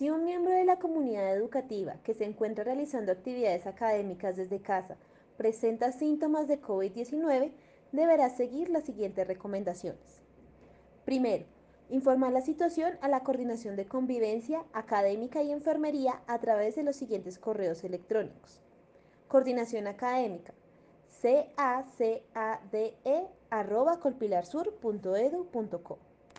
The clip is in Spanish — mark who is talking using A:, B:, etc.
A: Si un miembro de la comunidad educativa que se encuentra realizando actividades académicas desde casa presenta síntomas de COVID-19, deberá seguir las siguientes recomendaciones. Primero, informar la situación a la Coordinación de Convivencia Académica y Enfermería a través de los siguientes correos electrónicos. Coordinación Académica, cacade.colpilarsur.edu.co